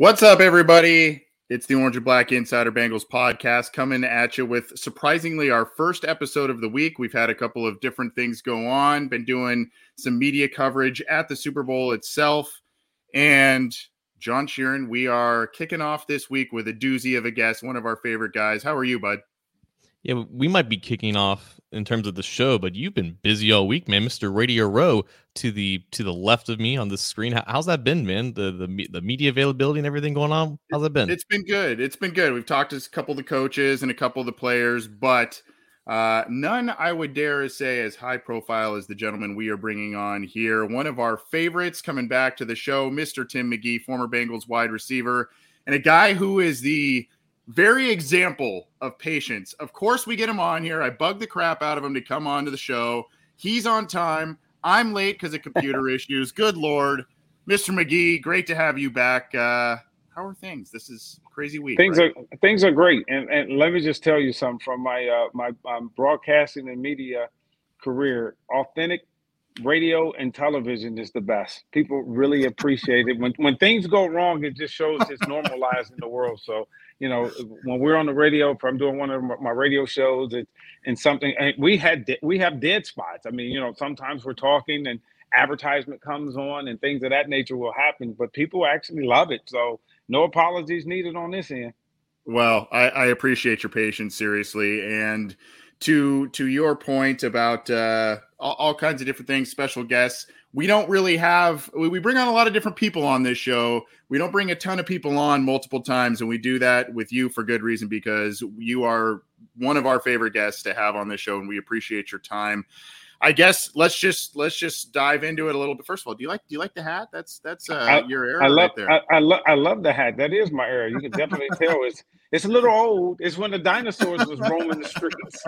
What's up, everybody? It's the Orange and Black Insider Bengals podcast coming at you with surprisingly our first episode of the week. We've had a couple of different things go on, been doing some media coverage at the Super Bowl itself. And John Sheeran, we are kicking off this week with a doozy of a guest, one of our favorite guys. How are you, bud? Yeah, we might be kicking off in terms of the show, but you've been busy all week, man. Mister Radio Row to the to the left of me on the screen. how's that been, man? The the the media availability and everything going on. How's it been? It's been good. It's been good. We've talked to a couple of the coaches and a couple of the players, but uh, none I would dare say as high profile as the gentleman we are bringing on here. One of our favorites coming back to the show, Mister Tim McGee, former Bengals wide receiver, and a guy who is the very example of patience. Of course, we get him on here. I bug the crap out of him to come on to the show. He's on time. I'm late because of computer issues. Good Lord. Mr. McGee, great to have you back. Uh, how are things? This is crazy week. Things right? are things are great, and and let me just tell you something from my uh, my um, broadcasting and media career. Authentic radio and television is the best. People really appreciate it. When when things go wrong, it just shows it's normalized in the world. So you know, when we're on the radio, if I'm doing one of my radio shows, it, and something, and we had we have dead spots. I mean, you know, sometimes we're talking and advertisement comes on and things of that nature will happen, but people actually love it. So no apologies needed on this end. Well, I, I appreciate your patience, seriously, and to to your point about uh, all, all kinds of different things, special guests. We don't really have we bring on a lot of different people on this show. We don't bring a ton of people on multiple times and we do that with you for good reason because you are one of our favorite guests to have on this show and we appreciate your time i guess let's just let's just dive into it a little bit. First of all do you like do you like the hat? That's that's uh, I, your era i love right there. I, I, love i love the hat. That is my era. You can definitely tell it's it's a little old. It's when the dinosaurs was roaming the streets.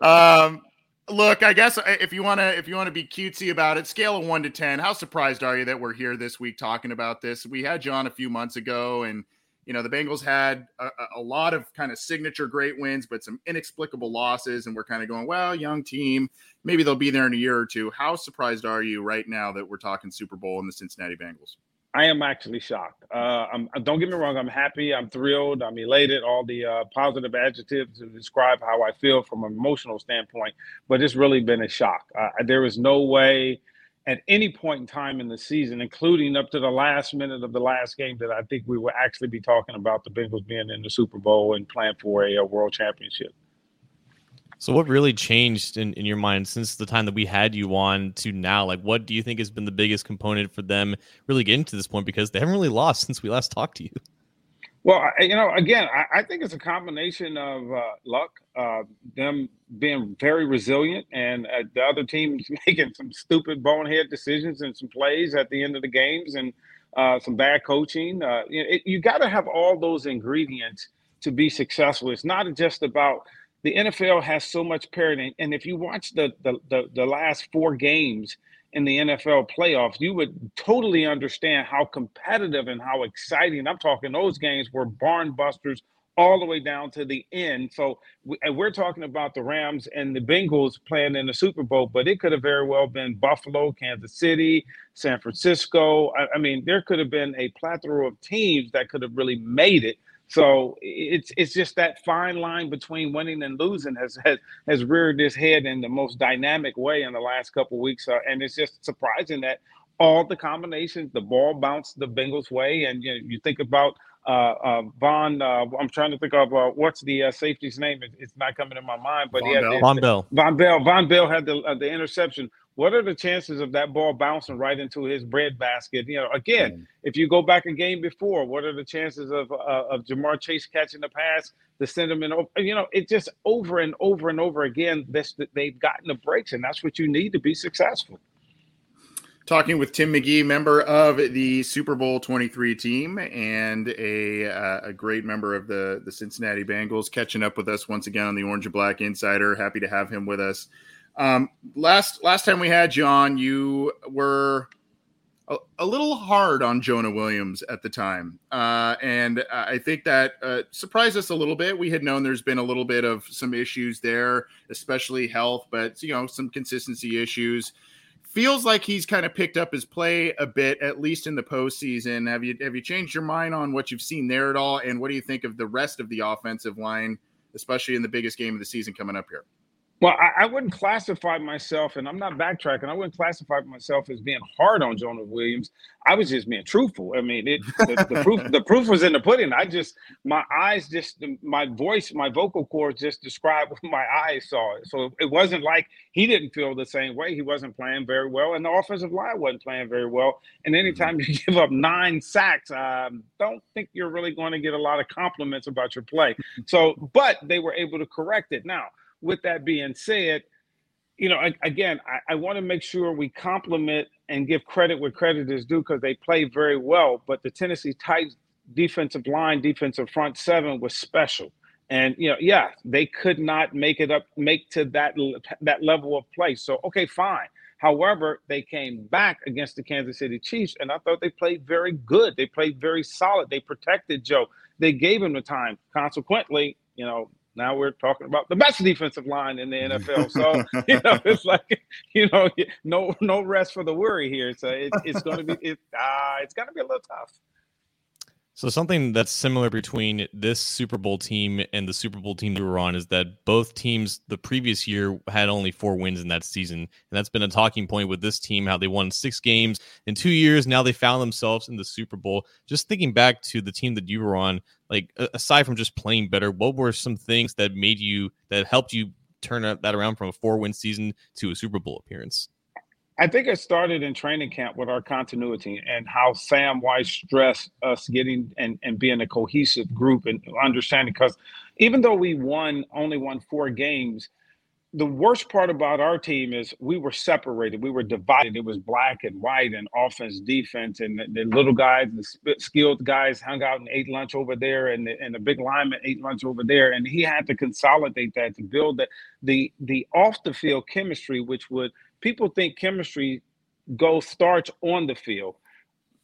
Um Look, I guess uh, if you want to if you want to be cutesy about it, scale of 1 to 10, how surprised are you that we're here this week talking about this? We had John a few months ago and you know, the Bengals had a, a lot of kind of signature great wins, but some inexplicable losses and we're kind of going, well, young team, maybe they'll be there in a year or two. How surprised are you right now that we're talking Super Bowl and the Cincinnati Bengals? I am actually shocked. Uh, don't get me wrong. I'm happy. I'm thrilled. I'm elated. All the uh, positive adjectives to describe how I feel from an emotional standpoint. But it's really been a shock. Uh, there is no way at any point in time in the season, including up to the last minute of the last game, that I think we will actually be talking about the Bengals being in the Super Bowl and playing for a, a world championship. So, what really changed in, in your mind since the time that we had you on to now? Like, what do you think has been the biggest component for them really getting to this point? Because they haven't really lost since we last talked to you. Well, you know, again, I, I think it's a combination of uh, luck, uh, them being very resilient, and uh, the other teams making some stupid bonehead decisions and some plays at the end of the games, and uh, some bad coaching. Uh, you, know, you got to have all those ingredients to be successful. It's not just about the NFL has so much parity. And if you watch the, the the, the last four games in the NFL playoffs, you would totally understand how competitive and how exciting. I'm talking those games were barn busters all the way down to the end. So we're talking about the Rams and the Bengals playing in the Super Bowl, but it could have very well been Buffalo, Kansas City, San Francisco. I, I mean, there could have been a plethora of teams that could have really made it So it's it's just that fine line between winning and losing has has, has reared its head in the most dynamic way in the last couple weeks, uh, and it's just surprising that all the combinations, the ball bounced the Bengals' way, and you, know, you think about uh, uh, Vonn. Uh, I'm trying to think of uh, what's the uh, safety's name. It, it's not coming to my mind, but Vonn he had Bell. the, Vonn Bell. Vonn Bell. Vonn Bell had the uh, the interception. What are the chances of that ball bouncing right into his bread basket? You know, again, Mm. if you go back a game before, what are the chances of uh, of Ja'Marr Chase catching the pass to send him in? You know, it just over and over and over again. This they've gotten the breaks, and that's what you need to be successful. Talking with Tim McGee, member of the Super Bowl 23 team and a, uh, a great member of the, the Cincinnati Bengals, catching up with us once again on the Orange and Black Insider. Happy to have him with us. Um, last last time we had you on, you were a, a little hard on Jonah Williams at the time, uh, and I think that uh, surprised us a little bit. We had known there's been a little bit of some issues there, especially health, but you know some consistency issues feels like he's kind of picked up his play a bit, at least in the postseason. Have you have you changed your mind on what you've seen there at all? And what do you think of the rest of the offensive line, especially in the biggest game of the season coming up here? Well, I, I wouldn't classify myself, and I'm not backtracking. I wouldn't classify myself as being hard on Jonah Williams. I was just being truthful. I mean, it the, the proof the proof was in the pudding. I just my eyes just my voice, my vocal cords just described what my eyes saw. So it wasn't like he didn't feel the same way. He wasn't playing very well, and the offensive line wasn't playing very well. And anytime you give up nine sacks, um, don't think you're really going to get a lot of compliments about your play. So, but they were able to correct it. Now, with that being said, you know, again, I, I want to make sure we compliment and give credit where credit is due because they play very well. But the Tennessee Titans defensive line, defensive front seven was special. And you know, yeah, they could not make it up, make to that that level of play. So okay, fine. However, they came back against the Kansas City Chiefs, and I thought they played very good. They played very solid. They protected Joe. They gave him the time. Consequently, you know, now we're talking about the best defensive line in the NFL. So you know, it's like you know, no no rest for the worry here. So it, it's going to be it, uh, it's going to be a little tough. So something that's similar between this Super Bowl team and the Super Bowl team we were on is that both teams the previous year had only four wins in that season, and that's been a talking point with this team. How they won six games in two years. Now they found themselves in the Super Bowl. Just thinking back to the team that you were on, like aside from just playing better, what were some things that made you that helped you turn that around from a four win season to a Super Bowl appearance? I think it started in training camp with our continuity and how Sam Wyche stressed us getting and, and being a cohesive group and understanding. Because even though we won, only won four games, the worst part about our team is we were separated. We were divided. It was black and white and offense, defense, and the, the little guys, the skilled guys hung out and ate lunch over there, and the, and the big lineman ate lunch over there. And he had to consolidate that to build the the the off the field chemistry, which would – people think chemistry goes starts on the field.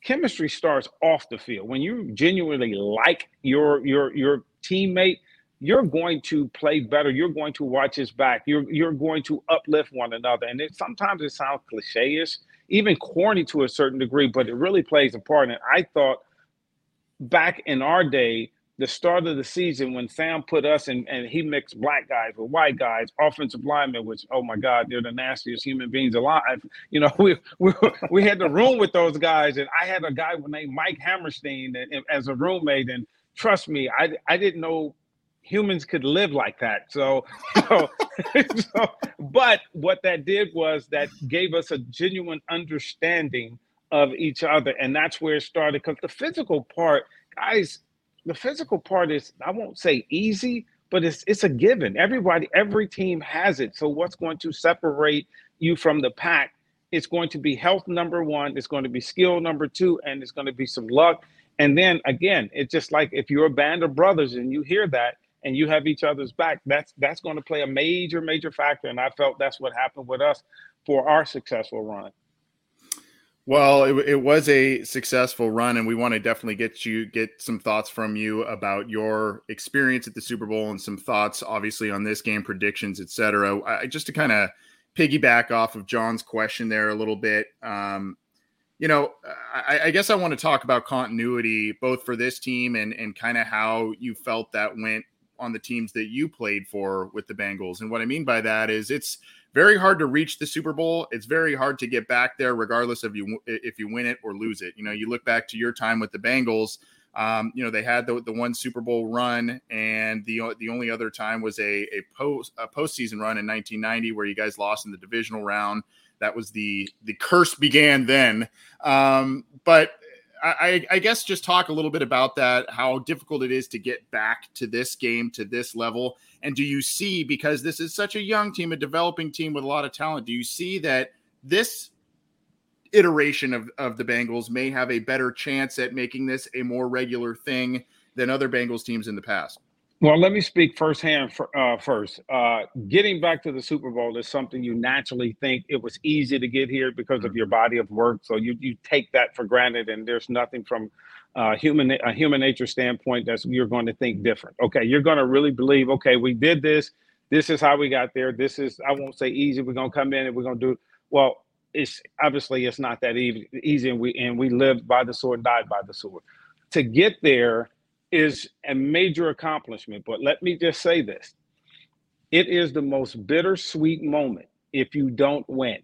Chemistry starts off the field. When you genuinely like your your your teammate, you're going to play better. You're going to watch his back. You're you're going to uplift one another. And it sometimes it sounds cliche-ish, even corny to a certain degree, but it really plays a part. And I thought back in our day, the start of the season when Sam put us in and he mixed black guys with white guys, offensive linemen, which oh my God, they're the nastiest human beings alive. You know, we we, we had the room with those guys, and I had a guy named Mike Hammerstein as a roommate, and trust me, I I didn't know humans could live like that. So, so, so but what that did was that gave us a genuine understanding of each other, and that's where it started. Because the physical part, guys the physical part is I won't say easy, but it's it's a given. Everybody, every team has it. So what's going to separate you from the pack? It's going to be health number one, it's going to be skill number two, and it's going to be some luck. And then again, it's just like if you're a band of brothers and you hear that and you have each other's back, that's that's going to play a major, major factor. And I felt that's what happened with us for our successful run. Well, it, it, was a successful run, and we want to definitely get you get some thoughts from you about your experience at the Super Bowl and some thoughts, obviously, on this game predictions, etc. I, just to kind of piggyback off of John's question there a little bit. Um, you know, I, I, guess I want to talk about continuity both for this team and and kind of how you felt that went on the teams that you played for with the Bengals. And what I mean by that is it's very hard to reach the Super Bowl. It's very hard to get back there, regardless of you if you win it or lose it. You know, you look back to your time with the Bengals. Um, you know, they had the, the one Super Bowl run, and the the only other time was a a post a postseason run in 1990 where you guys lost in the divisional round. That was the the curse began then. Um, but I, I, guess just talk a little bit about that, how difficult it is to get back to this game, to this level. And do you see, because this is such a young team, a developing team with a lot of talent, do you see that this iteration of, of the Bengals may have a better chance at making this a more regular thing than other Bengals teams in the past? Well, let me speak firsthand for, uh, first. Uh, getting back to the Super Bowl is something you naturally think it was easy to get here because of mm-hmm. your body of work. So you you take that for granted, and there's nothing from human a human nature standpoint that's you're going to think different. Okay, you're going to really believe. Okay, we did this. This is how we got there. This is I won't say easy. We're going to come in and we're going to do well. It's obviously it's not that easy, easy, and we and we lived by the sword, died by the sword. To get there is a major accomplishment. But let me just say this it is the most bittersweet moment if you don't win.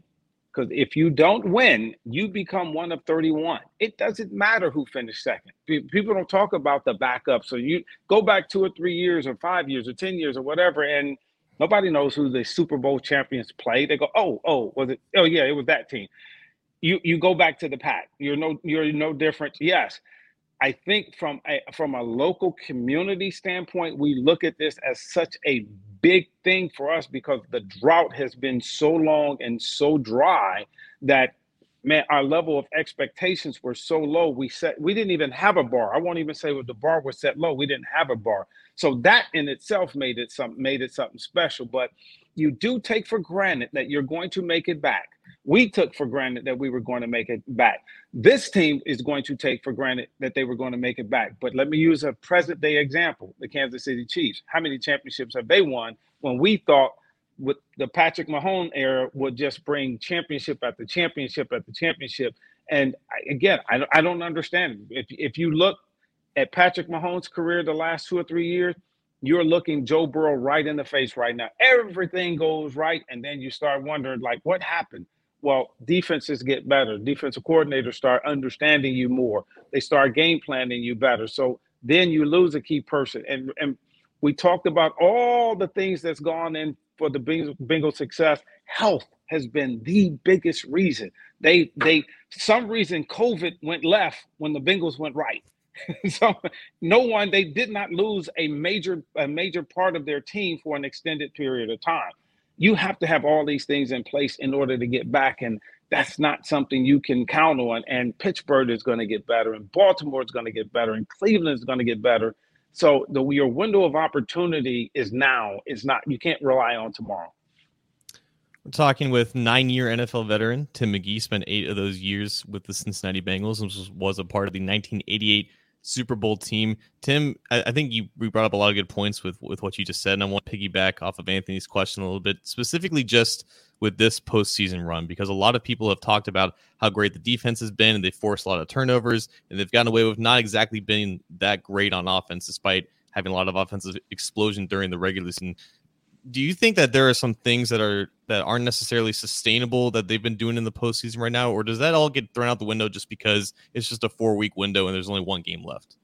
Because if you don't win, you become one of 31. It doesn't matter who finished second. People don't talk about the backup. So you go back two or three years or five years or 10 years or whatever, and nobody knows who the Super Bowl champions play. They go, oh, oh, was it? Oh, yeah, it was that team. You you go back to the pack. You're no you're no different. Yes, I think from a from a local community standpoint, we look at this as such a big thing for us because the drought has been so long and so dry that man, our level of expectations were so low. We set we didn't even have a bar. I won't even say the bar was set low. We didn't have a bar. So that in itself made it some made it something special. But you do take for granted that you're going to make it back we took for granted that we were going to make it back. This team is going to take for granted that they were going to make it back. But let me use a present day example the Kansas City Chiefs. How many championships have they won when we thought with the Patrick Mahomes era would just bring championship after championship after championship? And again, I, I don't understand. If, if you look at Patrick Mahomes' career the last two or three years, you're looking Joe Burrow right in the face right now. Everything goes right, and then you start wondering, like, what happened? Well, defenses get better. Defensive coordinators start understanding you more. They start game planning you better. So then you lose a key person. And and we talked about all the things that's gone in for the Bengals success. Health has been the biggest reason. They they some reason COVID went left when the Bengals went right. so no one they did not lose a major a major part of their team for an extended period of time you have to have all these things in place in order to get back. And that's not something you can count on. And Pittsburgh is going to get better, and Baltimore is going to get better, and Cleveland is going to get better. So the your window of opportunity is now. It's not you can't rely on tomorrow. We're talking with nine-year NFL veteran Tim McGee. Spent eight of those years with the Cincinnati Bengals, and was a part of the 1988 Super Bowl team. Tim, I, I, think you we brought up a lot of good points with with what you just said, and I want to piggyback off of Anthony's question a little bit, specifically just with this postseason run, because a lot of people have talked about how great the defense has been, and they forced a lot of turnovers, and they've gotten away with not exactly being that great on offense, despite having a lot of offensive explosion during the regular season do you think that there are some things that are that aren't necessarily sustainable that they've been doing in the postseason right now, or does that all get thrown out the window just because it's just a four week window and there's only one game left?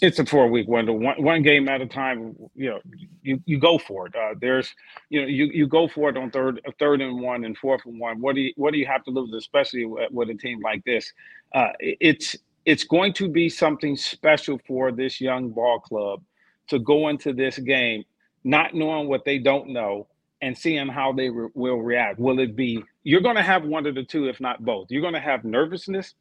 It's a four week window, one, one game at a time. You know, you, you go for it. Uh, there's, you know, you, you go for it on third, third and one and fourth and one. What do you what do you have to lose, especially with, a team like this? Uh, it's it's going to be something special for this young ball club to go into this game not knowing what they don't know and seeing how they re- will react. Will it be you're going to have one of the two, if not both? You're going to have nervousness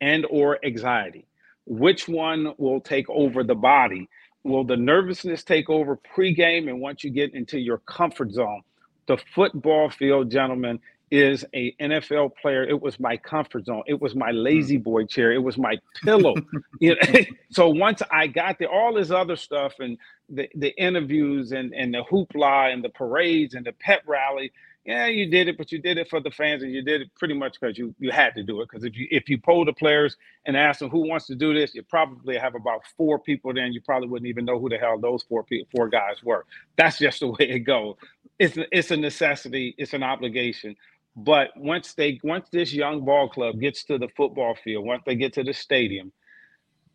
and or anxiety. Which one will take over the body? Will the nervousness take over pregame? And once you get into your comfort zone, the football field, gentlemen, is a NFL player. It was my comfort zone. It was my hmm. lazy boy chair. It was my pillow. you know? so once I got there, all this other stuff and the, the interviews and, and the hoopla and the parades and the pep rally, yeah, you did it, but you did it for the fans, and you did it pretty much because you you had to do it. Because if you if you poll the players and ask them who wants to do this, you probably have about four people. Then you probably wouldn't even know who the hell those four people, four guys were. That's just the way it goes. It's it's a necessity. It's an obligation. But once they once this young ball club gets to the football field, once they get to the stadium,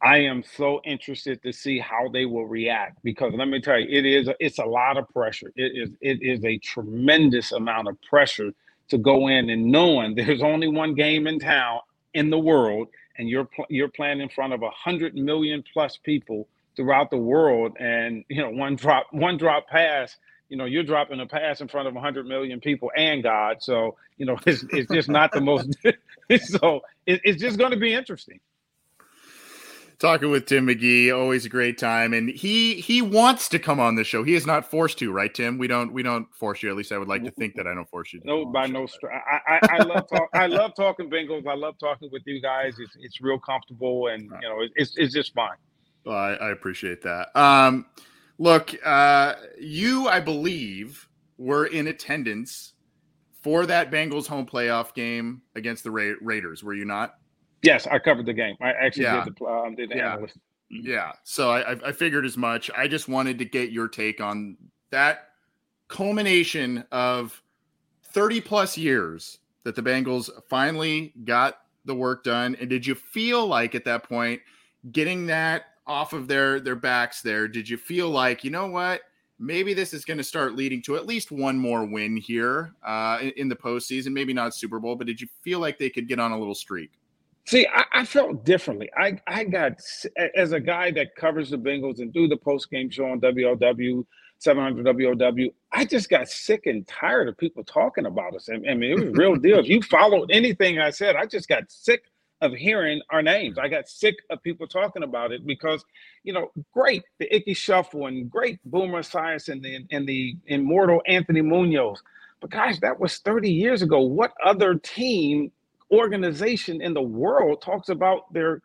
I am so interested to see how they will react because let me tell you, it is it's a lot of pressure. It is it is a tremendous amount of pressure to go in and knowing there's only one game in town in the world, and you're you're playing in front of a hundred million plus people throughout the world, and you know one drop one drop pass. You know, you're dropping a pass in front of 100 million people and God. So, you know, it's, it's just not the most. so it, it's just going to be interesting talking with Tim McGee. Always a great time, and he he wants to come on the show. He is not forced to, right, Tim? We don't we don't force you. At least I would like to think that I don't force you. no, by no stretch. I, I, I love talk, I love talking Bengals. I love talking with you guys. It's it's real comfortable, and you know it's it's just fine. Well, I, I appreciate that. Um, look, uh, you I believe were in attendance for that Bengals home playoff game against the Ra- Raiders. Were you not? Yes, I covered the game. I actually yeah. did the um, did the yeah. analyst. Mm-hmm. Yeah, so I, I figured as much. I just wanted to get your take on that culmination of 30 plus years that the Bengals finally got the work done. And did you feel like at that point, getting that off of their their backs there, did you feel like, you know what? Maybe this is going to start leading to at least one more win here uh, in, in the postseason. Maybe not Super Bowl, but did you feel like they could get on a little streak? See, I, I, felt differently. I, I got as a guy that covers the Bengals and do the post game show on WLW 700 WOW. I just got sick and tired of people talking about us. I, I mean, it was real deal. If you followed anything I said, I just got sick of hearing our names. I got sick of people talking about it because, you know, great the Ickey Shuffle and great Boomer Esiason and the and the immortal Anthony Munoz. But guys, that was 30 years ago. What other team organization in the world talks about their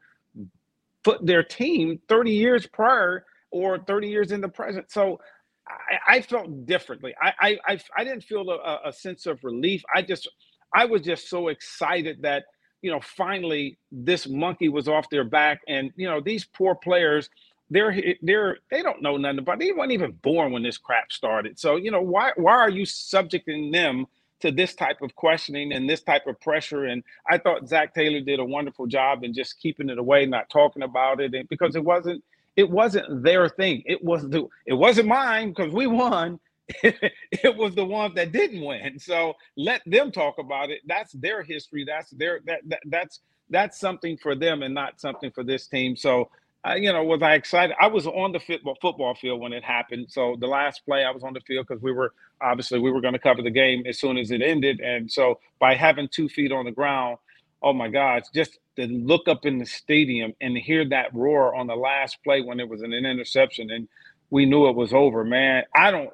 their team 30 years prior or 30 years in the present. So I, I felt differently. I, I I didn't feel a, a sense of relief. I just I was just so excited that you know finally this monkey was off their back, and you know these poor players they're they're they don't know nothing about. It. They weren't even born when this crap started. So you know why why are you subjecting them to this type of questioning and this type of pressure. And I thought Zac Taylor did a wonderful job in just keeping it away, not talking about it, and because it wasn't it wasn't their thing. It was the it wasn't mine because we won. it was the one that didn't win. So let them talk about it. That's their history. That's their that, that that's that's something for them and not something for this team. So you know, was I excited? I was on the football football field when it happened. So the last play, I was on the field because we were obviously we were going to cover the game as soon as it ended. And so by having two feet on the ground, oh my gosh, just to look up in the stadium and hear that roar on the last play when it was an interception and we knew it was over, man. I don't.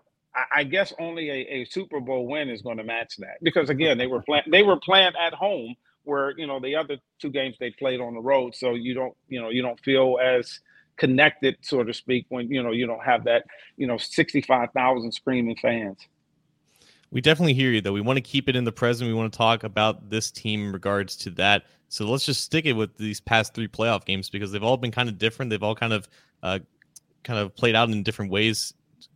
I guess only a, a Super Bowl win is going to match that because again, they were playing. They were playing at home where you know the other two games they played on the road so you don't you know you don't feel as connected so to speak when you know you don't have that you know 65,000 screaming fans. We definitely hear you though. We want to keep it in the present. We want to talk about this team in regards to that. So let's just stick it with these past three playoff games because they've all been kind of different. They've all kind of uh, kind of played out in different ways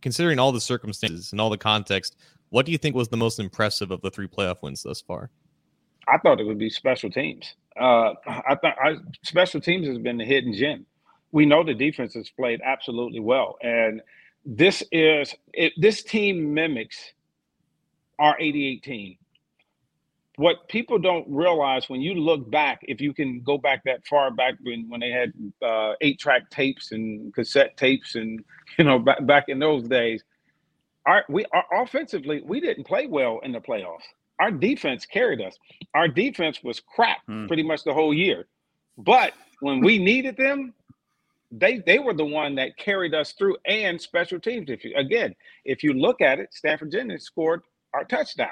considering all the circumstances and all the context what do you think was the most impressive of the three playoff wins thus far I thought it would be special teams. Uh, I thought special teams has been the hidden gem. We know the defense has played absolutely well, and this is it, this team mimics our '88 team. What people don't realize when you look back, if you can go back that far back when, when they had uh, eight track tapes and cassette tapes, and you know back, back in those days, our we our, offensively we didn't play well in the playoffs our defense carried us. Our defense was crap hmm. pretty much the whole year. But when we needed them, they they were the one that carried us through and special teams. If you again, if you look at it, Stanford Jennings scored our touchdown,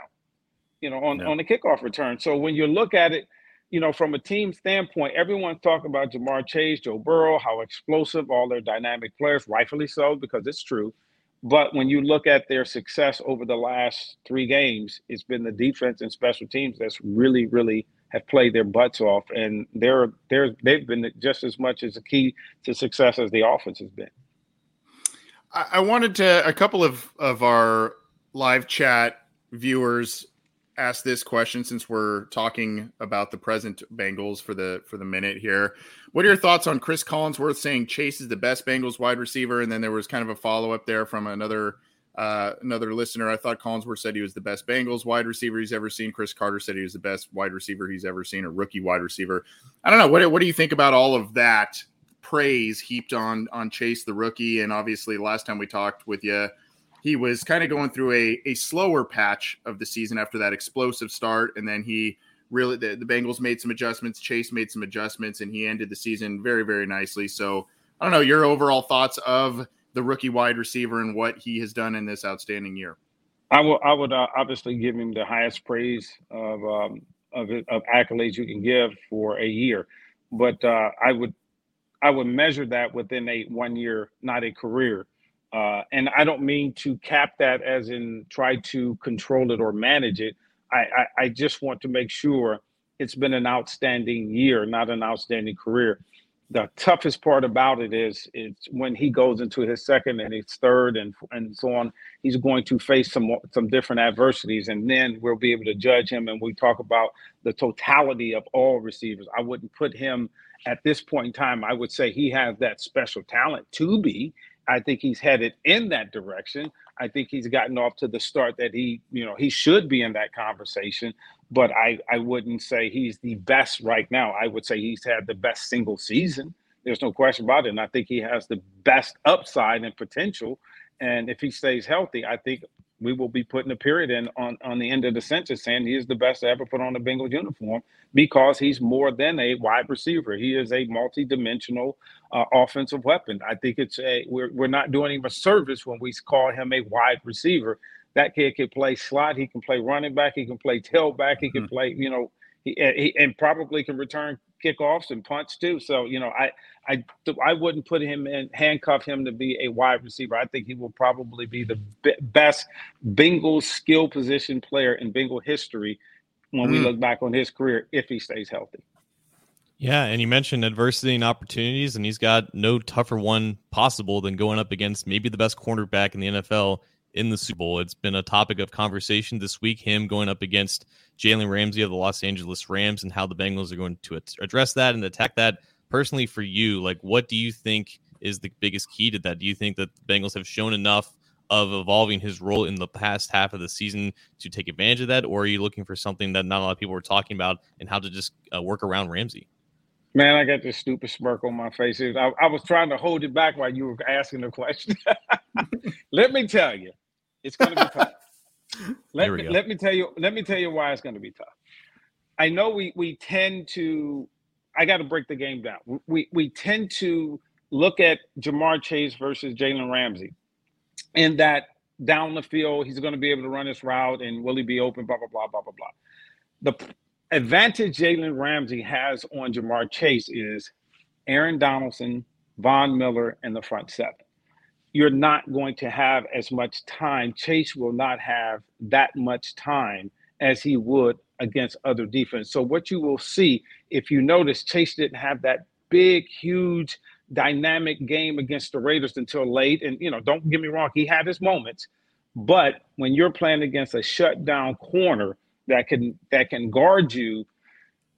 you know, on, yeah. on the kickoff return. So when you look at it, you know, from a team standpoint, everyone's talking about Ja'Marr Chase, Joe Burrow, how explosive, all their dynamic players, rightfully so, because it's true. But when you look at their success over the last three games, it's been the defense and special teams that's really, really have played their butts off, and they're they're they've been just as much as a key to success as the offense has been. I wanted to a couple of of our live chat viewers ask this question since we're talking about the present Bengals for the for the minute here. What are your thoughts on Chris Collinsworth saying Chase is the best Bengals wide receiver? And then there was kind of a follow up there from another uh, another listener. I thought Collinsworth said he was the best Bengals wide receiver he's ever seen. Cris Carter said he was the best wide receiver he's ever seen, a rookie wide receiver. I don't know. What what do you think about all of that praise heaped on on Chase the rookie? And obviously, last time we talked with you he was kind of going through a, a slower patch of the season after that explosive start. And then he really, the, the Bengals made some adjustments. Chase made some adjustments and he ended the season very, very nicely. So I don't know your overall thoughts of the rookie wide receiver and what he has done in this outstanding year. I will, I would uh, obviously give him the highest praise of, um, of, of accolades you can give for a year. But uh, I would, I would measure that within a one year, not a career. Uh, and I don't mean to cap that as in try to control it or manage it. I, I, I just want to make sure it's been an outstanding year, not an outstanding career. The toughest part about it is it's when he goes into his second and his third and and so on. He's going to face some some different adversities, and then we'll be able to judge him. And we talk about the totality of all receivers. I wouldn't put him at this point in time. I would say he has that special talent to be I think he's headed in that direction. I think he's gotten off to the start that he, you know, he should be in that conversation. But I, I wouldn't say he's the best right now. I would say he's had the best single season. There's no question about it. And I think he has the best upside and potential. And if he stays healthy, I think we will be putting a period in on, on the end of the sentence saying he is the best to ever put on a Bengals uniform because he's more than a wide receiver. He is a multi-dimensional uh, offensive weapon. I think it's a we're, we're not doing him a service when we call him a wide receiver. That kid can play slot, he can play running back, he can play tailback, he can mm-hmm. play, you know, he, he, and probably can return kickoffs and punts too. So you know, I I I wouldn't put him in handcuff him to be a wide receiver. I think he will probably be the b- best Bengals skill position player in Bengal history when mm. we look back on his career if he stays healthy. Yeah, and you mentioned adversity and opportunities, and he's got no tougher one possible than going up against maybe the best cornerback in the NFL in the Super Bowl. It's been a topic of conversation this week, him going up against Jalen Ramsey of the Los Angeles Rams and how the Bengals are going to address that and attack that. Personally, for you, like, what do you think is the biggest key to that? Do you think that the Bengals have shown enough of evolving his role in the past half of the season to take advantage of that, or are you looking for something that not a lot of people were talking about and how to just uh, work around Ramsey? Man, I got this stupid smirk on my face. I, I was trying to hold it back while you were asking the question. Let me tell you, it's going to be tough. Let me, let me tell you. Let me tell you why it's going to be tough. I know we we tend to. I got to break the game down. We we tend to look at Ja'Marr Chase versus Jalen Ramsey, in that down the field he's going to be able to run his route and will he be open? Blah blah blah blah blah blah. The advantage Jalen Ramsey has on Ja'Marr Chase is Aaron Donaldson, Von Miller, and the front seven you're not going to have as much time. Chase will not have that much time as he would against other defense. So what you will see, if you notice, Chase didn't have that big, huge, dynamic game against the Raiders until late. And you know, don't get me wrong, he had his moments. But when you're playing against a shutdown corner that can that can guard you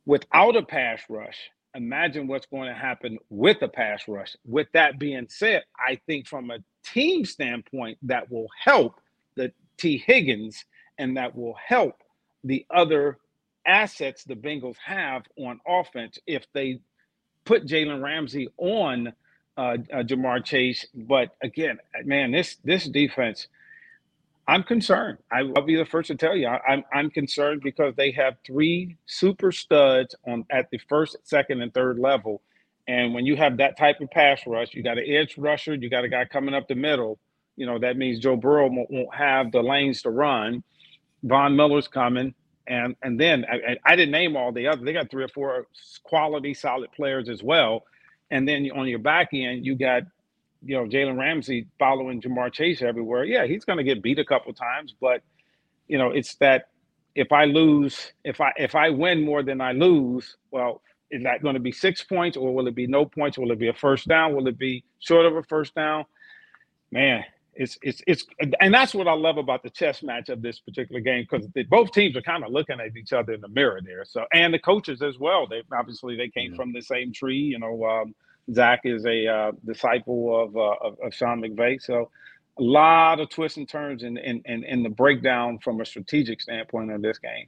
without a pass rush, imagine what's going to happen with the pass rush. With that being said, I think from a team standpoint, that will help the Tee Higgins and that will help the other assets the Bengals have on offense if they put Jalen Ramsey on uh, uh, Ja'Marr Chase. But again, man, this this defense I'm concerned. I, will be the first to tell you. I, am I'm, I'm concerned because they have three super studs on at the first, second, and third level. And when you have that type of pass rush, you got an edge rusher, you got a guy coming up the middle. You know that means Joe Burrow won't, have the lanes to run. Von Miller's coming, and and then I, I didn't name all the other. They got three or four quality, solid players as well. And then on your back end, you got you know, Jalen Ramsey following Ja'Marr Chase everywhere. Yeah, he's going to get beat a couple times, but you know, it's that if I lose, if I if I win more than I lose, well, is that going to be six points or will it be no points? Will it be a first down? Will it be short of a first down? Man, it's it's it's and that's what I love about the chess match of this particular game because both teams are kind of looking at each other in the mirror there. So and the coaches as well. They obviously they came from the same tree. You know, um, Zach is a uh, disciple of, uh, of, of Sean McVay. So a lot of twists and turns in in, in, in the breakdown from a strategic standpoint of this game.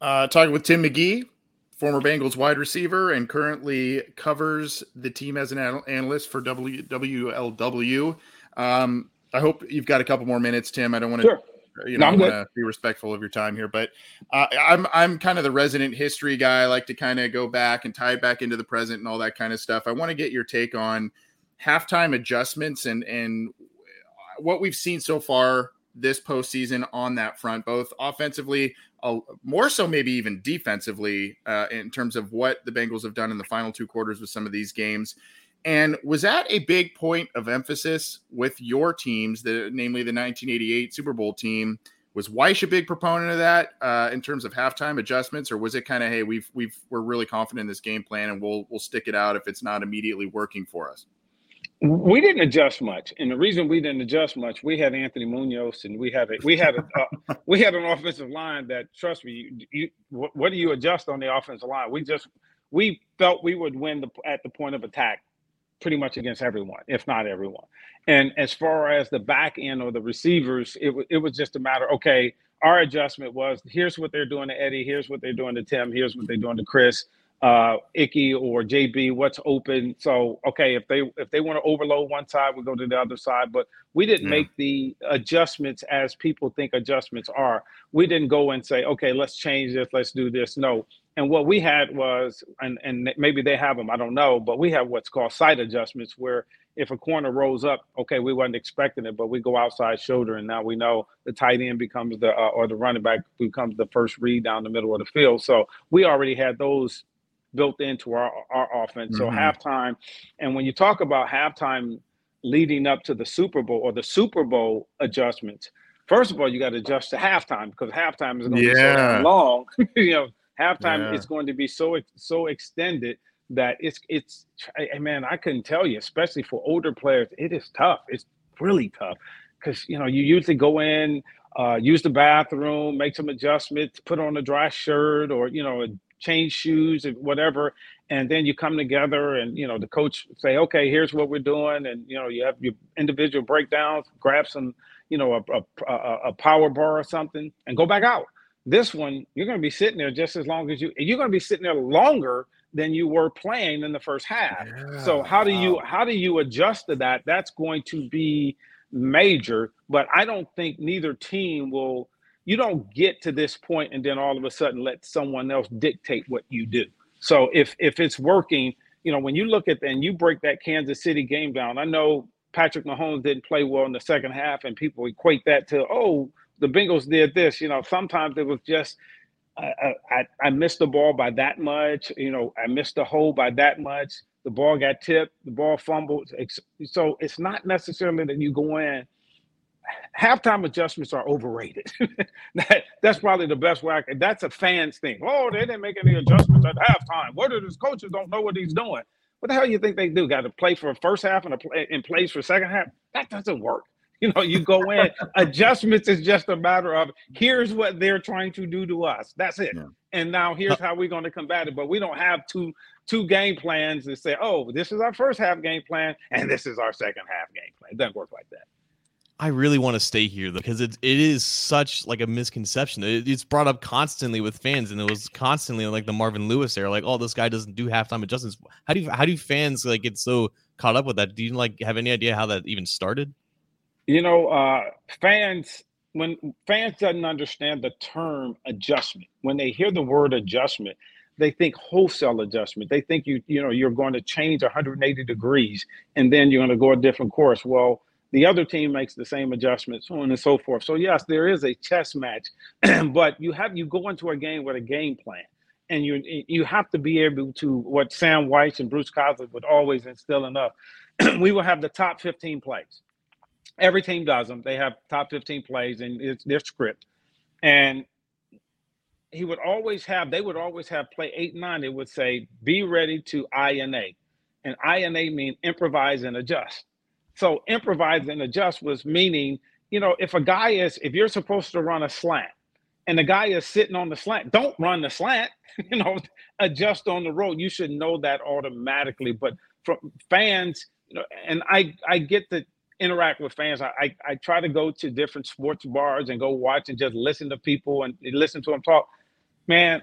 Uh, talking with Tim McGee, former Bengals wide receiver, and currently covers the team as an analyst for WWLW. Um, I hope you've got a couple more minutes, Tim. I don't want to. Sure. You know, no, I'm be respectful of your time here, but uh, I'm I'm kind of the resident history guy. I like to kind of go back and tie it back into the present and all that kind of stuff. I want to get your take on halftime adjustments and and what we've seen so far this postseason on that front, both offensively, uh, more so maybe even defensively, uh, in terms of what the Bengals have done in the final two quarters with some of these games. And was that a big point of emphasis with your teams, the namely the 1988 Super Bowl team? Was Wyche a big proponent of that uh, in terms of halftime adjustments, or was it kind of, hey, we've we've we're really confident in this game plan and we'll we'll stick it out if it's not immediately working for us? We didn't adjust much, and the reason we didn't adjust much, we had Anthony Munoz, and we had a, we had a, uh, we had an offensive line that, trust me, you, you, what do you adjust on the offensive line? We just we felt we would win the, at the point of attack, pretty much against everyone, if not everyone. And as far as the back end or the receivers, it it was just a matter. Okay, our adjustment was here's what they're doing to Eddie, here's what they're doing to Tim, here's what they're doing to Chris uh, Ickey or JB, what's open. So okay, if they if they want to overload one side, we go to the other side. But we didn't yeah. make the adjustments as people think adjustments are. We didn't go and say, okay, let's change this, let's do this. No. And what we had was, and and maybe they have them, I don't know, but we have what's called side adjustments, where if a corner rolls up, okay, we wasn't expecting it, but we go outside shoulder, and now we know the tight end becomes the uh, or the running back becomes the first read down the middle of the field. So we already had those built into our, our offense. Mm-hmm. So halftime, and when you talk about halftime leading up to the Super Bowl or the Super Bowl adjustments, first of all, you got to adjust to halftime because halftime is going to yeah. be so long. you know, halftime yeah. is going to be so so extended that it's it's man, I couldn't tell you, especially for older players, it is tough. It's really tough because you know you usually go in, uh, use the bathroom, make some adjustments, put on a dry shirt or you know change shoes and whatever and then you come together and you know the coach say okay here's what we're doing and you know you have your individual breakdowns grab some you know a, a, a power bar or something and go back out. This one you're going to be sitting there just as long as you and you're going to be sitting there longer than you were playing in the first half. Yeah, so how do you how do you adjust to that? That's going to be major but i don't think neither team will you don't get to this point and then all of a sudden let someone else dictate what you do. So if if it's working, you know, when you look at and you break that Kansas City game down, I know Patrick Mahomes didn't play well in the second half, and people equate that to oh the Bengals did this. You know, sometimes it was just I, I, I missed the ball by that much. You know, I missed the hole by that much. The ball got tipped. The ball fumbled. So it's not necessarily that you go in halftime adjustments are overrated. that, that's probably the best way. I can, that's a fans thing. Oh, they didn't make any adjustments at halftime. What are these coaches don't know what he's doing? What the hell you think they do? Got to play for a first half and a play in plays for second half? That doesn't work. You know, you go in. adjustments is just a matter of here's what they're trying to do to us. That's it. Yeah. And now here's how we're going to combat it. But we don't have two two game plans that say, oh, this is our first half game plan and this is our second half game plan. It doesn't work like that. I really want to stay here though, because it it is such like a misconception. It, it's brought up constantly with fans, and it was constantly like the Marvin Lewis era, like, oh, this guy doesn't do halftime adjustments. How do you how do fans like get so caught up with that. Do you like have any idea how that even started? You know, uh, fans when fans doesn't understand the term adjustment, when they hear the word adjustment, they think wholesale adjustment. They think you you know you're going to change 180 degrees and then you're going to go a different course. Well, the other team makes the same adjustments, so on and so forth. So yes, there is a chess match, but you have you go into a game with a game plan, and you you have to be able to what Sam Wyche and Bruce Coslet would always instill in us. we will have the top 15 plays. Every team does them. They have top 15 plays and it's their script. And he would always have, they would always have play eight nine. It would say, be ready to INA. And INA mean improvise and adjust. So improvise and adjust was meaning, you know, if a guy is, if you're supposed to run a slant and the guy is sitting on the slant, don't run the slant, you know, adjust on the road. You should know that automatically. But from fans, you know, and I I get the interact with fans. I, I try to go to different sports bars and go watch and just listen to people and listen to them talk. Man,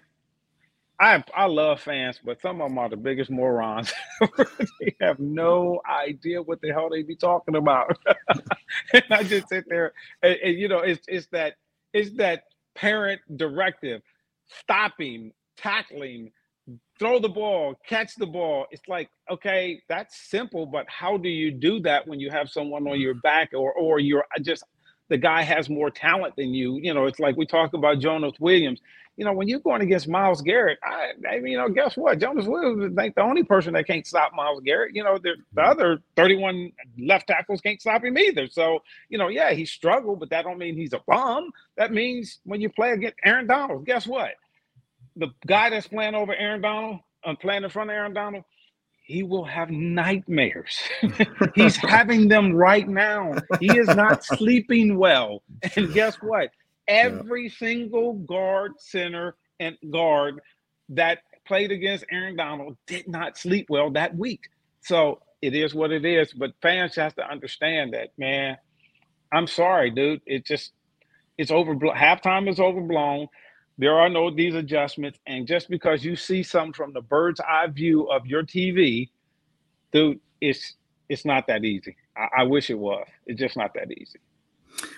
I I love fans, but some of them are the biggest morons. they have no idea what the hell they be talking about. and I just sit there and, and, you know, it's it's that it's that parent directive, stopping, tackling, throw the ball, catch the ball. It's like, okay, that's simple, but how do you do that when you have someone on your back or or you're uh, just the guy has more talent than you? You know, it's like we talk about Jonah Williams. You know, when you're going against Myles Garrett, I, I mean, you know, guess what? Jonah Williams is like the only person that can't stop Myles Garrett. You know, the, the mm-hmm. other 31 left tackles can't stop him either. So, you know, yeah, he struggled, but that don't mean he's a bum. That means when you play against Aaron Donald, guess what? the guy that's playing over Aaron Donald, uh, playing in front of Aaron Donald, he will have nightmares. He's having them right now. He is not sleeping well. And guess what? Every yeah. single guard, center, and guard that played against Aaron Donald did not sleep well that week. So it is what it is. But fans have to understand that, man. I'm sorry, dude. It just it's overblown. Halftime is overblown. There are no these adjustments, and just because you see something from the bird's eye view of your TV, dude, it's it's not that easy. I, I wish it was. It's just not that easy.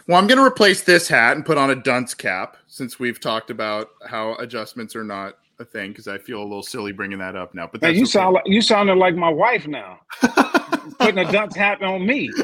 Well, I'm going to replace this hat and put on a dunce cap since we've talked about how adjustments are not a thing because I feel a little silly bringing that up now. But you okay. sound like you sounded like my wife now, putting a dunce hat on me.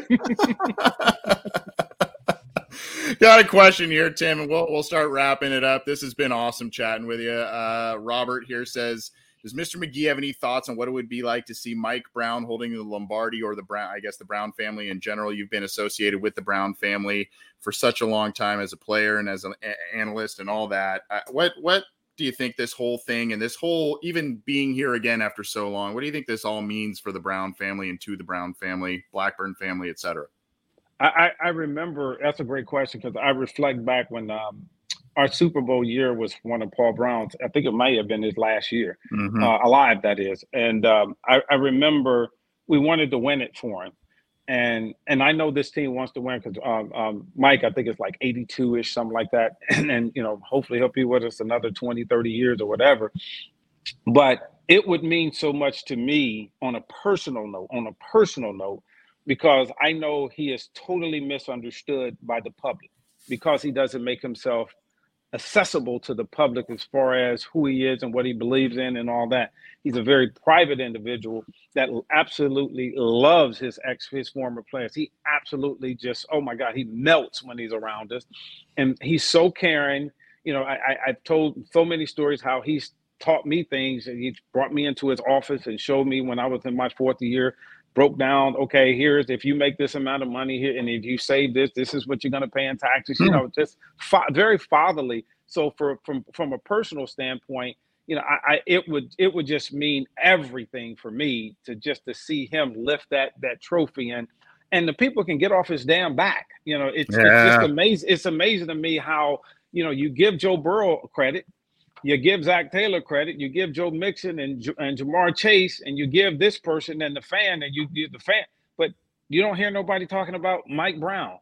Got a question here, Tim, and we'll we'll start wrapping it up. This has been awesome chatting with you. Uh, Robert here says, "Does Mr. McGee have any thoughts on what it would be like to see Mike Brown holding the Lombardi or the Brown? I guess the Brown family in general. You've been associated with the Brown family for such a long time as a player and as an analyst and all that. Uh, what what do you think this whole thing and this whole even being here again after so long? What do you think this all means for the Brown family and to the Brown family, Blackburn family, et cetera?" I, I remember that's a great question because I reflect back when um, our Super Bowl year was one of Paul Brown's. I think it may have been his last year, mm-hmm. uh, alive that is. And um, I, I, remember we wanted to win it for him, and and I know this team wants to win because um, um, Mike, I think it's like 82 ish, something like that, and, and you know hopefully he'll be with us another 20, 30 years or whatever. But it would mean so much to me on a personal note. On a personal note because I know he is totally misunderstood by the public because he doesn't make himself accessible to the public as far as who he is and what he believes in and all that. He's a very private individual that absolutely loves his ex his former players. He absolutely just oh my god, he melts when he's around us, and he's so caring. You know, I, I I've told so many stories how he's taught me things and he brought me into his office and showed me when I was in my fourth year broke down okay here's if you make this amount of money here and if you save this this is what you're going to pay in taxes you hmm. know just fa- very fatherly so for from from a personal standpoint you know I, I, it would it would just mean everything for me to just to see him lift that that trophy and and the people can get off his damn back you know it's, yeah. it's just amazing it's amazing to me how you know you give joe burrow credit you give Zac Taylor credit, you give Joe Mixon and, and Ja'Marr Chase, and you give this person and the fan, and you give the fan, but you don't hear nobody talking about Mike Brown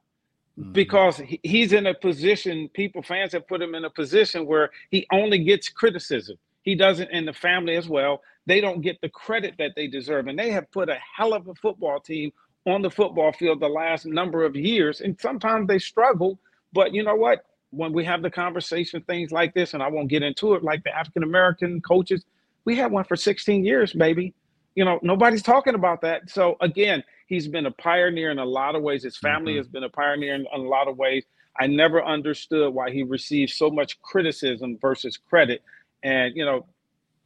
mm-hmm. because he's in a position. People, fans have put him in a position where he only gets criticism. he doesn't, and the family as well. They don't get the credit that they deserve, and they have put a hell of a football team on the football field the last number of years, and sometimes they struggle. But you know what? When we have the conversation, things like this, and I won't get into it, like the African American coaches, we had one for 16 years, baby. You know, nobody's talking about that. So again, he's been a pioneer in a lot of ways. His family mm-hmm. has been a pioneer in, in a lot of ways. I never understood why he received so much criticism versus credit. And, you know,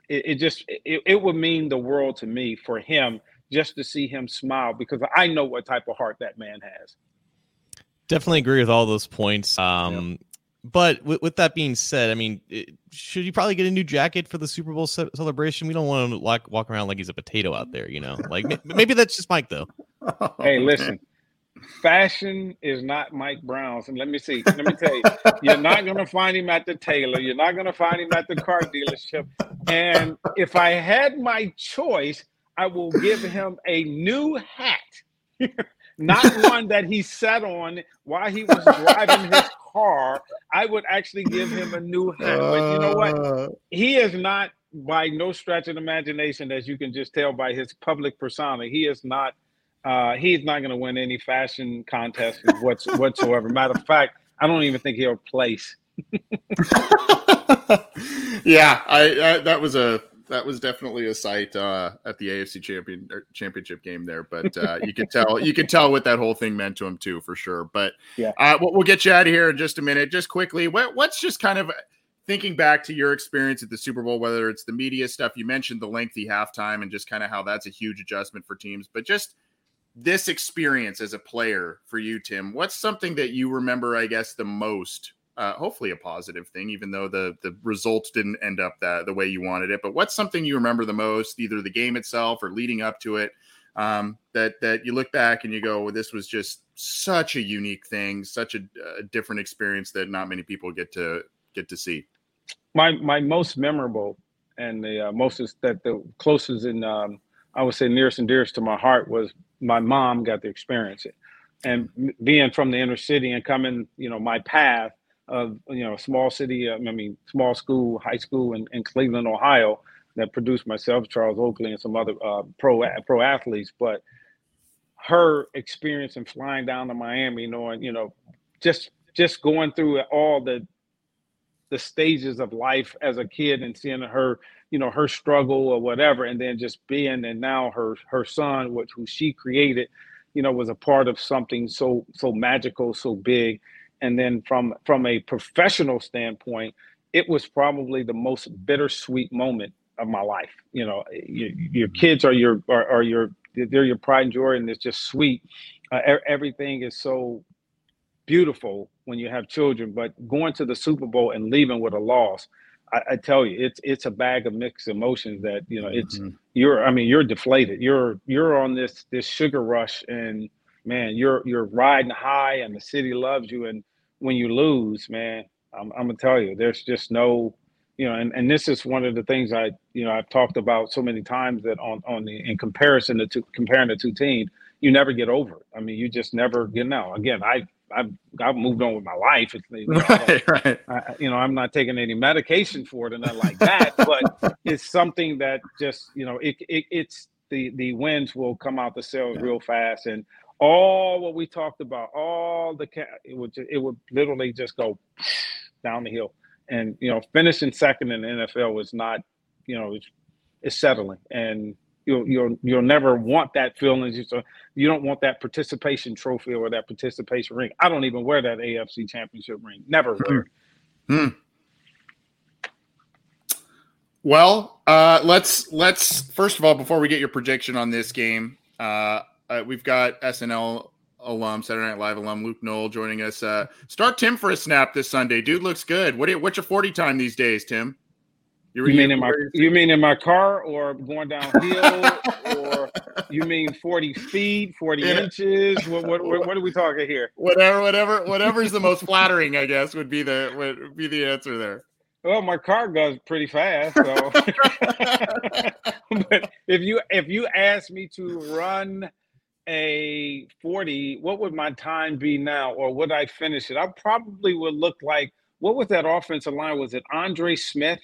it, it just it, it would mean the world to me for him just to see him smile because I know what type of heart that man has. Definitely agree with all those points. Um, yep. But with, with, that being said, I mean, it, should he probably get a new jacket for the Super Bowl ce- celebration? We don't want to like walk around like he's a potato out there, you know. Like maybe that's just Mike though. hey, listen, fashion is not Mike Brown's. And let me see. Let me tell you, you're not going to find him at the tailor. You're not going to find him at the car dealership. And if I had my choice, I will give him a new hat. not one that he sat on while he was driving his car. I would actually give him a new hat. But you know what? Uh. He is not by no stretch of imagination, as you can just tell by his public persona. He is not. Uh, he's not going to win any fashion contest what's, whatsoever. Matter of fact, I don't even think he'll place. yeah, I, I that was a that was definitely a sight uh, at the AFC champion er, championship game there. But uh, you can tell you can tell what that whole thing meant to him too, for sure. But yeah, uh, we'll, we'll, get you out of here in just a minute. Just quickly, what, what's just kind of thinking back to your experience at the Super Bowl, whether it's the media stuff you mentioned, the lengthy halftime, and just kind of how that's a huge adjustment for teams, but just this experience as a player for you, Tim. What's something that you remember, I guess, the most uh, hopefully a positive thing, even though the the results didn't end up that the way you wanted it. But what's something you remember the most, either the game itself or leading up to it, um, that that you look back and you go, well, this was just such a unique thing, such a, a different experience that not many people get to get to see. My my most memorable and the uh, most that the closest and um, I would say nearest and dearest to my heart was my mom got to experience it, and being from the inner city and coming, you know, my path of you know a small city, um, I mean small school, high school in, in Cleveland, Ohio, that produced myself, Charles Oakley, and some other uh, pro pro athletes. But her experience in flying down to Miami, knowing you know just just going through all the the stages of life as a kid and seeing her you know her struggle or whatever and then just being and now her her son which who she created you know was a part of something so so magical so big and then from from a professional standpoint it was probably the most bittersweet moment of my life you know your, your kids are your are, are, your they're your pride and joy and it's just sweet uh, everything is so beautiful when you have children but going to the super bowl and leaving with a loss I, I, tell you, it's it's a bag of mixed emotions that you know. It's mm-hmm. you're. I mean, you're deflated. You're you're on this this sugar rush, and man, you're you're riding high and the city loves you. And when you lose, man, I'm, I'm gonna tell you, there's just no, you know, and, and this is one of the things I, you know, I've talked about so many times that on on the in comparison to comparing the two teams, you never get over it. I mean, you just never get now. Again, I I've I've moved on with my life. It's, you know, right, right. I, you know, I'm not taking any medication for it and nothing like that. but it's something that just you know, it, it it's the the wins will come out the sails yeah. real fast, and all what we talked about, all the it would it would literally just go down the hill. And you know, finishing second in the NFL was not, you know, it's, it's settling, and you'll you'll you'll never want that feeling. You so you don't want that participation trophy or that participation ring. I don't even wear that AFC Championship ring. Never wear. Hmm. Well, uh, let's let's first of all, before we get your prediction on this game, uh, uh, we've got SNL alum, Saturday Night Live alum Luke Knoll joining us. Uh, start Tim for a snap this Sunday. Dude looks good. What what's your forty time these days, Tim? You, you mean in my you mean in my car or going downhill or you mean forty feet, forty yeah. inches? What, what, what what are we talking here? Whatever, whatever, whatever's the most flattering, I guess, would be the would be the answer there. Well, my car goes pretty fast, so. but if you if you ask me to run a 40, what would my time be now? Or would I finish it? I probably would look like what was that offensive line? Was it Andre Smith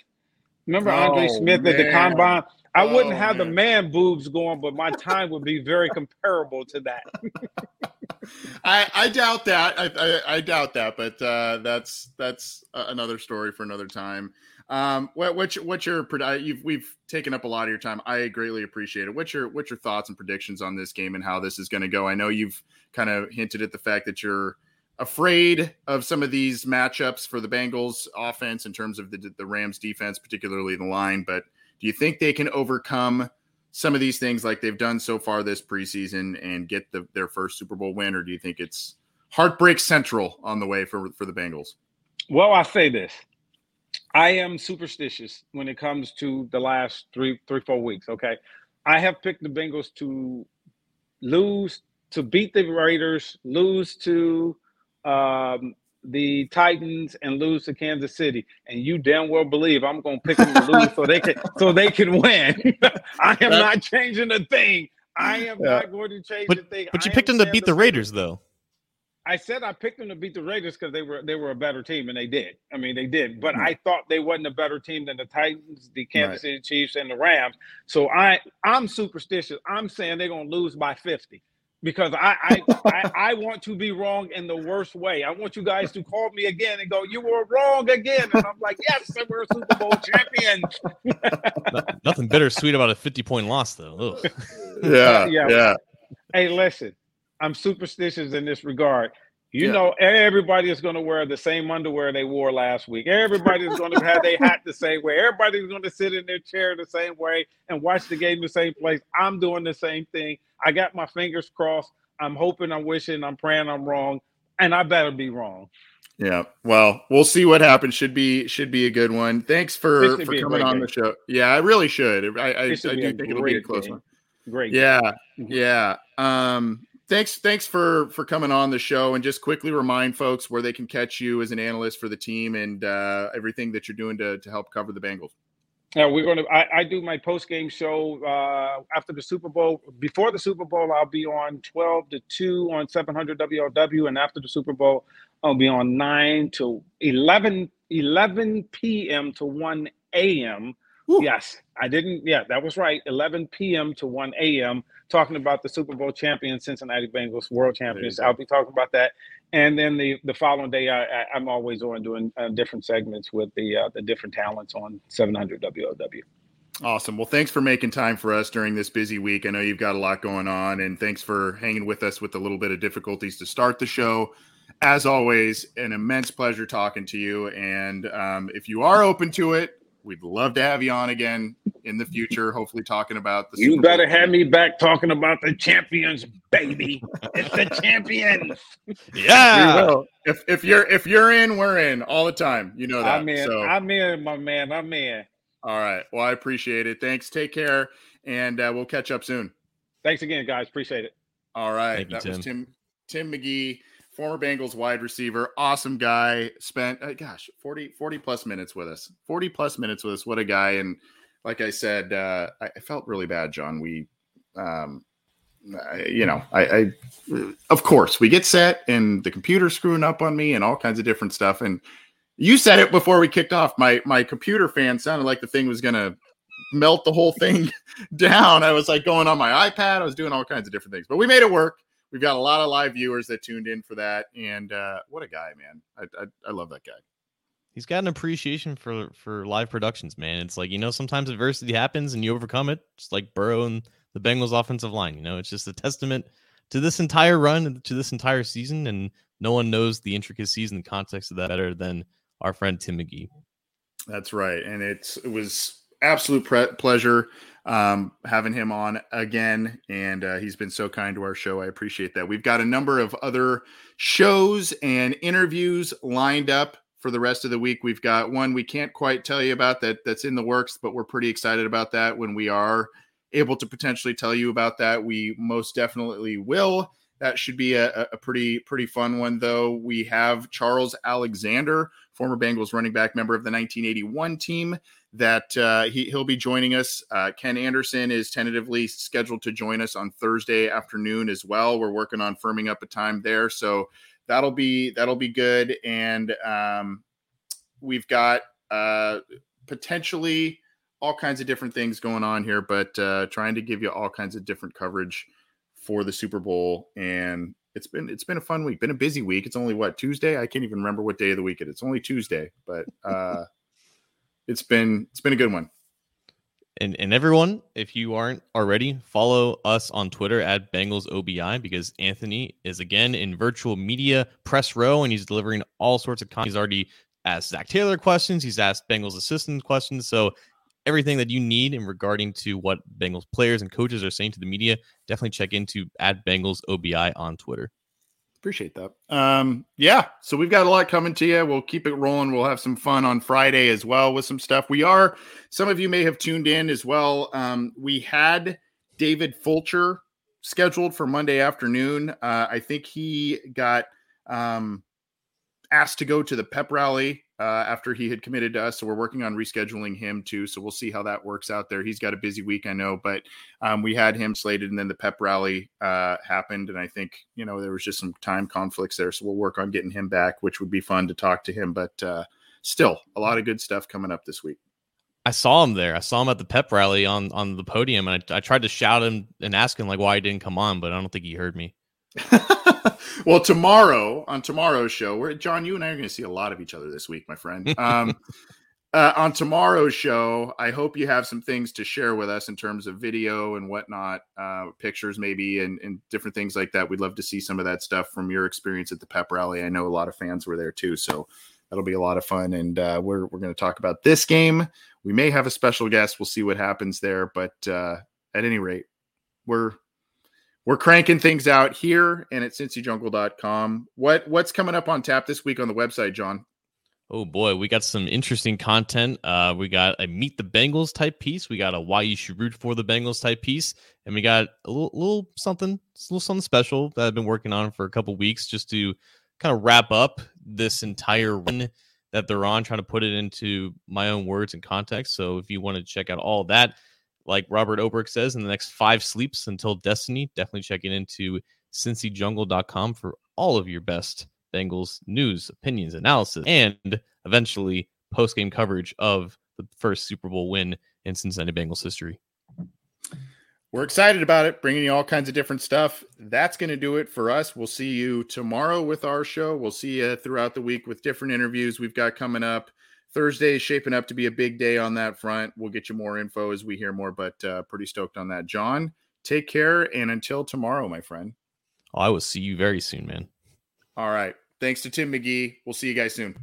Remember Andre Oh, Smith at the combine? I wouldn't Oh, have the man. man boobs going, but my time would be very comparable to that. I, I doubt that. I, I, I doubt that, but uh, that's that's uh, another story for another time. Um, what what's your- what's your pred- you've we've taken up a lot of your time. I greatly appreciate it. What's your what's your thoughts and predictions on this game and how this is going to go? I know you've kind of hinted at the fact that you're afraid of some of these matchups for the Bengals offense in terms of the the Rams defense, particularly the line. But do you think they can overcome some of these things like they've done so far this preseason and get the, their first Super Bowl win, or do you think it's heartbreak central on the way for for the Bengals? Well, I say this. I am superstitious when it comes to the last three, three, four weeks. Okay. I have picked the Bengals to lose, to beat the Raiders, lose to um, the Titans, and lose to Kansas City. And you damn well believe I'm going to pick them to lose so they can so they can win. I am not changing a thing. I am Yeah. not going to change But a thing. but you I picked them to beat the Raiders though. I said I picked them to beat the Raiders because they were they were a better team, and they did. I mean, they did. But Right. I thought they wasn't a better team than the Titans, the Kansas Right. City Chiefs, and the Rams. So I I'm superstitious. I'm saying they're gonna lose by 50 because I I, I I want to be wrong in the worst way. I want you guys to call me again and go, you were wrong again, and I'm like, yes, we're a Super Bowl champions. Nothing bittersweet about a 50 point loss though. Yeah, Yeah. yeah, hey, listen, I'm superstitious in this regard. You Yeah. know, everybody is going to wear the same underwear they wore last week. Everybody is going to have their hat the same way. Everybody's going to sit in their chair the same way and watch the game the same place. I'm doing the same thing. I got my fingers crossed. I'm hoping, I'm wishing, I'm praying I'm wrong, and I better be wrong. yeah. Well, we'll see what happens. Should be should be a good one. Thanks for for coming on game. the show. Yeah, I really should. I I, I do should think it'll be a great close game. one. Great. Yeah, Mhm. yeah. Um, thanks, thanks for for coming on the show, and just quickly remind folks where they can catch you as an analyst for the team and uh, everything that you're doing to to help cover the Bengals. Yeah, we're gonna. I, I do my post game show uh, after the Super Bowl. Before the Super Bowl, I'll be on twelve to two on seven hundred WLW, and after the Super Bowl, I'll be on nine to 11, 11 p.m. to one a.m. Woo. Yes, I didn't. Yeah, that was right. Eleven p.m. to one a.m. Talking about the Super Bowl champion Cincinnati Bengals, world champions. I'll be talking about that. And then the, the following day, I, I, I'm always on doing uh, different segments with the uh, the different talents on 700 WLW. Awesome. Well, thanks for making time for us during this busy week. I know you've got a lot going on, and thanks for hanging with us with a little bit of difficulties to start the show. As always, an immense pleasure talking to you. And um, if you are open to it, we'd love to have you on again in the future. Hopefully, talking about the. You Super Bowl. better have me back talking about the champions, baby. it's the champions. Yeah. If if you're if you're in, we're in all the time. You know that. I'm in. So, I'm in, my man. I'm in. all right. Well, I appreciate it. Thanks. Take care, and uh, we'll catch up soon. Thanks again, guys. Appreciate it. All right. Thank you, that was Tim. Tim Tim McGee, former Bengals wide receiver, awesome guy. Spent uh, gosh, 40 40 plus minutes with us. 40 plus minutes with us. What a guy and like I said, uh I, felt really bad, John. We um you know, I, I of course we get set and the computer's screwing up on me and all kinds of different stuff. And you said it before we kicked off. My my computer fan sounded like the thing was gonna melt the whole thing down. I was like going on my iPad. I was doing all kinds of different things, but we made it work. We've got a lot of live viewers that tuned in for that, and uh, what a guy, man! I, I I love that guy. He's got an appreciation for for live productions, man. It's like you know sometimes adversity happens and you overcome it, just like Burrow and the Bengals offensive line. You know, it's just a testament to this entire run to this entire season, and no one knows the intricacies and the context of that better than our friend Tim McGee. That's right, and it's it was absolute pre- pleasure um, having him on again, and uh, he's been so kind to our show. I appreciate that. We've got a number of other shows and interviews lined up for the rest of the week. We've got one we can't quite tell you about that that's in the works, but we're pretty excited about that. When we are able to potentially tell you about that, we most definitely will. That should be a, a pretty pretty fun one, though. We have Charles Alexander, former Bengals running back, member of the 1981 team. That uh, he he'll be joining us. Uh, Ken Anderson is tentatively scheduled to join us on Thursday afternoon as well. We're working on firming up a time there, so that'll be that'll be good. And um, we've got uh, potentially all kinds of different things going on here, but uh, trying to give you all kinds of different coverage for the Super Bowl. And it's been it's been a fun week, been a busy week. It's only what Tuesday. I can't even remember what day of the week it is. It's only Tuesday, but uh, it's been it's been a good one. And and everyone, if you aren't already, follow us on Twitter at Bengals OBI because Anthony is again in virtual media press row and he's delivering all sorts of content. He's already asked Zac Taylor questions. He's asked Bengals assistant questions. So everything that you need in regarding to what Bengals players and coaches are saying to the media, definitely check into at Bengals OBI on Twitter. Appreciate that. Um, yeah, so we've got a lot coming to you. We'll keep it rolling. We'll have some fun on Friday as well with some stuff. We are, some of you may have tuned in as well. Um, we had David Fulcher scheduled for Monday afternoon. Uh, I think he got um, asked to go to the pep rally uh, after he had committed to us. So we're working on rescheduling him too. So we'll see how that works out there. He's got a busy week, I know, but um, we had him slated, and then the pep rally uh, happened, and I think you know there was just some time conflicts there. So we'll work on getting him back, which would be fun to talk to him. But uh, still, a lot of good stuff coming up this week. I saw him there. I saw him at the pep rally on on the podium, and I, I tried to shout him and ask him like why he didn't come on, but I don't think he heard me. well, tomorrow on tomorrow's show, where John, you and I are going to see a lot of each other this week, my friend. Um, uh, on tomorrow's show, I hope you have some things to share with us in terms of video and whatnot, uh, pictures maybe, and, and different things like that. We'd love to see some of that stuff from your experience at the pep rally. I know a lot of fans were there too, so that'll be a lot of fun. And uh, we're we're going to talk about this game. We may have a special guest. We'll see what happens there, but uh, at any rate, we're we're cranking things out here and at cincyjungle.com. What what's coming up on tap this week on the website, John? Oh boy, we got some interesting content. Uh, we got a meet the Bengals type piece. We got a why you should root for the Bengals type piece, and we got a little, little something, a little something special that I've been working on for a couple weeks just to kind of wrap up this entire run that they're on, trying to put it into my own words and context. So if you want to check out all that, like Robert Obrick says, in the next five sleeps until destiny, definitely checking into cincyjungle.com for all of your best Bengals news, opinions, analysis, and eventually post game coverage of the first Super Bowl win in Cincinnati Bengals history. We're excited about it, bringing you all kinds of different stuff. That's going to do it for us. We'll see you tomorrow with our show. We'll see you throughout the week with different interviews we've got coming up. Thursday is shaping up to be a big day on that front. We'll get you more info as we hear more, but uh, pretty stoked on that. John, take care. And until tomorrow, my friend. Oh, I will see you very soon, man. All right. Thanks to Tim McGee. We'll see you guys soon.